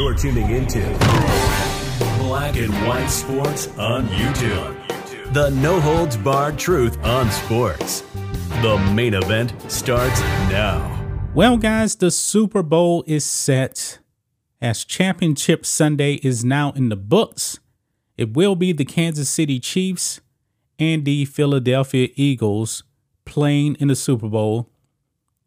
You're tuning into Black and White Sports on YouTube. The no holds barred truth on sports. The main event starts now. Well, guys, the Super Bowl is set as Championship Sunday is now in the books. It will be the Kansas City Chiefs and the Philadelphia Eagles playing in the Super Bowl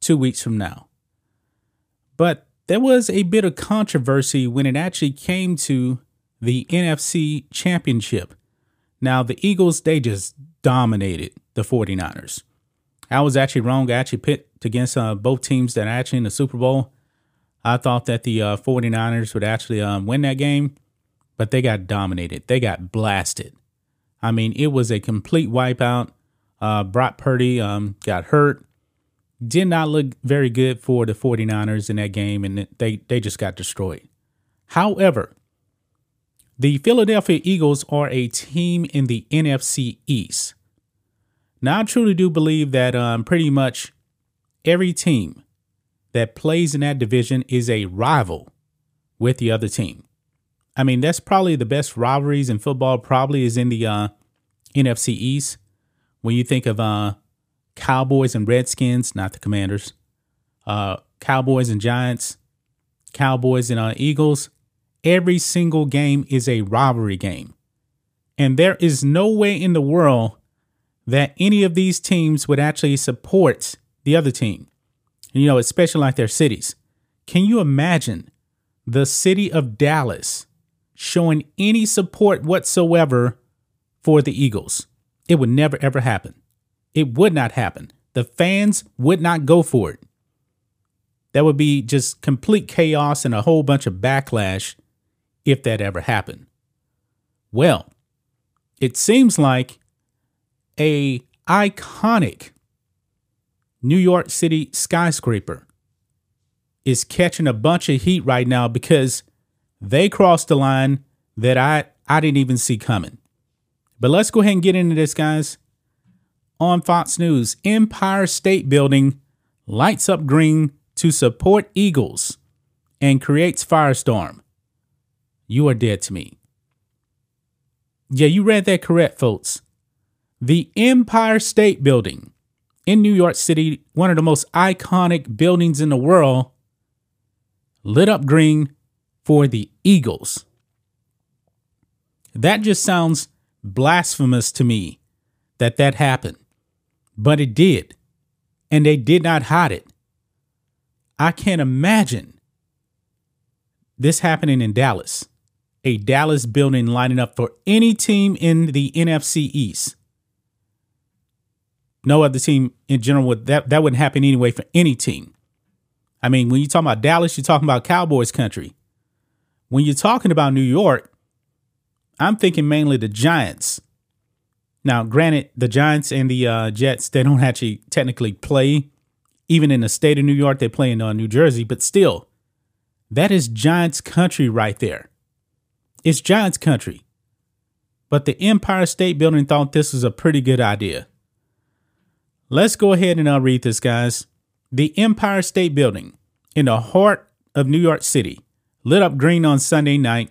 two weeks from now. But there was a bit of controversy when it actually came to the NFC Championship. Now, the Eagles, they just dominated the 49ers. I was actually wrong. I actually picked against uh, both teams that are actually in the Super Bowl. I thought that the uh, 49ers would actually um, win that game, but they got dominated. They got blasted. I mean, it was a complete wipeout. Uh, Brock Purdy um, got hurt did not look very good for the 49ers in that game, and they, they just got destroyed. However, the Philadelphia Eagles are a team in the NFC East. Now, I truly do believe that um, pretty much every team that plays in that division is a rival with the other team. I mean, that's probably the best rivalries in football, probably is in the uh, NFC East. When you think of uh, Cowboys and Redskins, not the Commanders. Uh, Cowboys and Giants, Cowboys and uh, Eagles. Every single game is a robbery game. And there is no way in the world that any of these teams would actually support the other team. You know, especially like their cities. Can you imagine the city of Dallas showing any support whatsoever for the Eagles? It would never, ever happen. It would not happen. The fans would not go for it. That would be just complete chaos and a whole bunch of backlash if that ever happened. Well, it seems like a iconic New York City skyscraper is catching a bunch of heat right now because they crossed the line that I I didn't even see coming. But let's go ahead and get into this, guys on Fox News Empire State Building lights up green to support Eagles and creates firestorm. You are dead to me. Yeah, you read that correct, folks. The Empire State Building in New York City, one of the most iconic buildings in the world, lit up green for the Eagles. That just sounds blasphemous to me that that happened but it did. And they did not hide it. I can't imagine this happening in Dallas, a Dallas building lining up for any team in the NFC East. No other team in general would that that wouldn't happen anyway for any team. I mean, when you talk about Dallas, you're talking about Cowboys country. When you're talking about New York, I'm thinking mainly the Giants now, granted, the Giants and the uh, Jets, they don't actually technically play. Even in the state of New York, they play in uh, New Jersey, but still, that is Giants country right there. It's Giants country. But the Empire State Building thought this was a pretty good idea. Let's go ahead and I'll read this, guys. The Empire State Building in the heart of New York City lit up green on Sunday night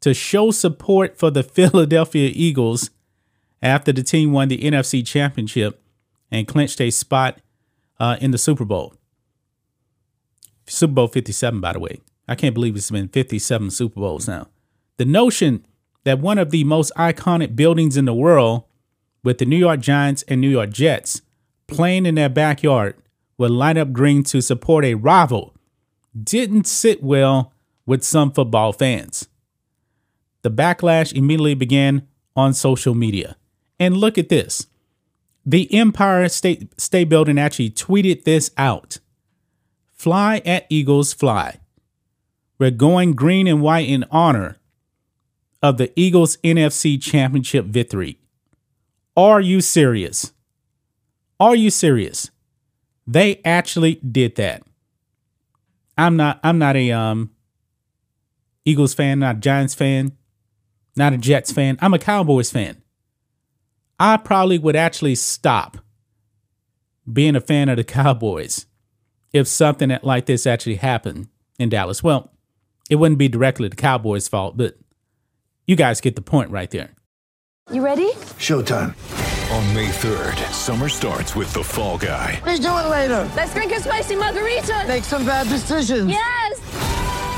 to show support for the Philadelphia Eagles after the team won the NFC Championship and clinched a spot uh, in the Super Bowl. Super Bowl 57, by the way. I can't believe it's been 57 Super Bowls now. The notion that one of the most iconic buildings in the world, with the New York Giants and New York Jets playing in their backyard, would light up green to support a rival didn't sit well with some football fans. The backlash immediately began on social media. And look at this. The Empire State State Building actually tweeted this out. Fly at Eagles fly. We're going green and white in honor of the Eagles NFC Championship victory. Are you serious? Are you serious? They actually did that. I'm not I'm not a um Eagles fan, not a Giants fan, not a Jets fan. I'm a Cowboys fan. I probably would actually stop being a fan of the Cowboys if something like this actually happened in Dallas. Well, it wouldn't be directly the Cowboys' fault, but you guys get the point right there. You ready? Showtime. On May 3rd, summer starts with The Fall Guy. Let's do it later. Let's drink a spicy margarita. Make some bad decisions. Yes.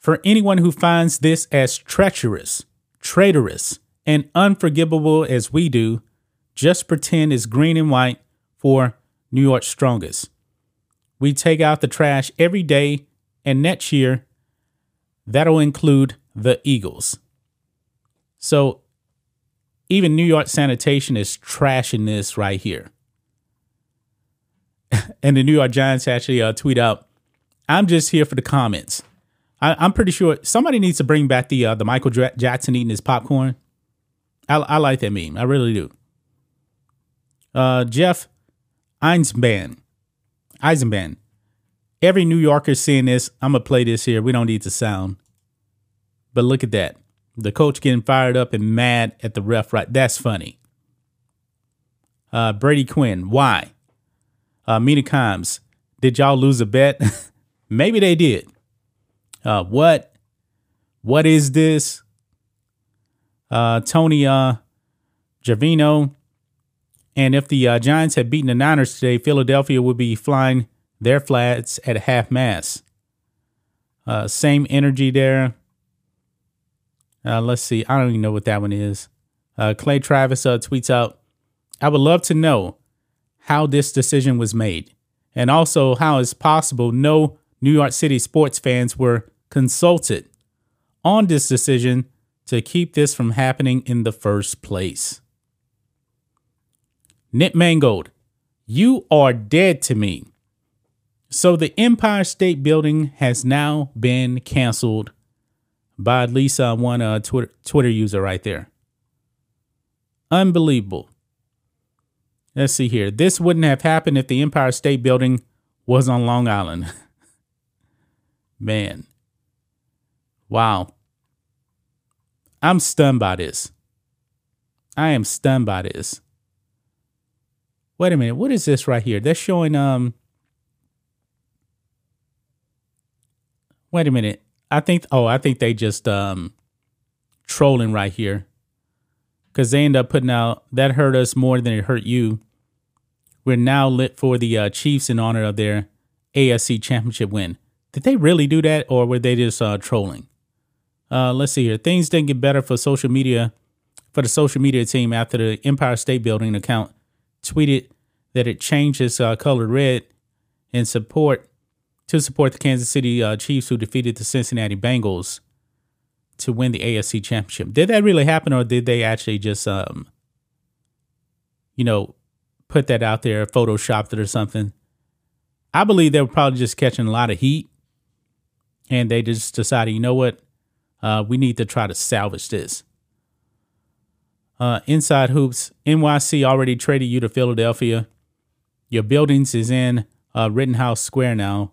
For anyone who finds this as treacherous, traitorous, and unforgivable as we do, just pretend it's green and white for New York's strongest. We take out the trash every day, and next year, that'll include the Eagles. So, even New York Sanitation is trashing this right here. and the New York Giants actually uh, tweet out, "I'm just here for the comments." I, I'm pretty sure somebody needs to bring back the uh, the Michael Jackson eating his popcorn. I, I like that meme. I really do. Uh, Jeff Eisenband, Eisenband. Every New Yorker seeing this, I'm gonna play this here. We don't need the sound, but look at that. The coach getting fired up and mad at the ref. Right, that's funny. Uh, Brady Quinn, why? Uh, Mina Kimes, did y'all lose a bet? Maybe they did. Uh, what? What is this? Uh, Tony uh, Javino. And if the uh, Giants had beaten the Niners today, Philadelphia would be flying their flats at half mast. Uh, same energy there. Uh, let's see. I don't even know what that one is. Uh, Clay Travis uh, tweets out, I would love to know how this decision was made, and also how it's possible no New York City sports fans were consulted on this decision to keep this from happening in the first place. Nick Mangold, you are dead to me. So the Empire State Building has now been canceled by at least uh, one uh, Twitter, Twitter user right there. Unbelievable. Let's see here. This wouldn't have happened if the Empire State Building was on Long Island. Man. Wow. I'm stunned by this. I am stunned by this. Wait a minute. What is this right here? They're showing um Wait a minute. I think oh, I think they just um trolling right here. Cuz they end up putting out that hurt us more than it hurt you. We're now lit for the uh, Chiefs in honor of their AFC championship win. Did they really do that or were they just uh, trolling? Uh, let's see here. Things didn't get better for social media for the social media team after the Empire State Building account tweeted that it changed its uh, color red in support to support the Kansas City uh, Chiefs who defeated the Cincinnati Bengals to win the AFC championship. Did that really happen or did they actually just um you know put that out there, photoshopped it or something? I believe they were probably just catching a lot of heat and they just decided, you know what? Uh, we need to try to salvage this. Uh, Inside Hoops, NYC already traded you to Philadelphia. Your buildings is in uh, Rittenhouse Square now.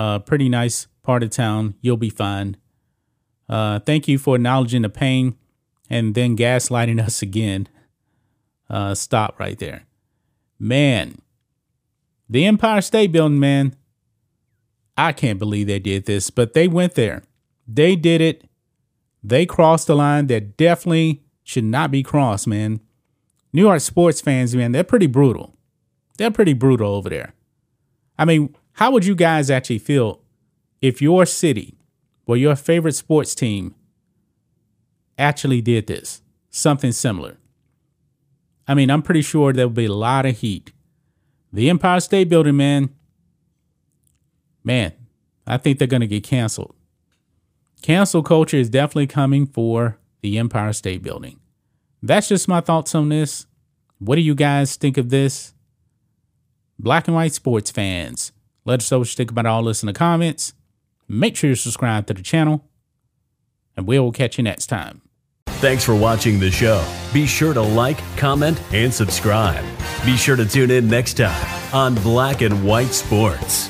Uh, pretty nice part of town. You'll be fine. Uh, thank you for acknowledging the pain and then gaslighting us again. Uh, stop right there. Man, the Empire State Building, man, I can't believe they did this, but they went there. They did it. They crossed the line that definitely should not be crossed, man. New York sports fans, man, they're pretty brutal. They're pretty brutal over there. I mean, how would you guys actually feel if your city or your favorite sports team actually did this? Something similar. I mean, I'm pretty sure there would be a lot of heat. The Empire State Building, man, man, I think they're going to get canceled. Cancel culture is definitely coming for the Empire State Building. That's just my thoughts on this. What do you guys think of this? Black and white sports fans, let us know what you think about all this in the comments. Make sure you subscribe to the channel, and we'll catch you next time. Thanks for watching the show. Be sure to like, comment, and subscribe. Be sure to tune in next time on Black and White Sports.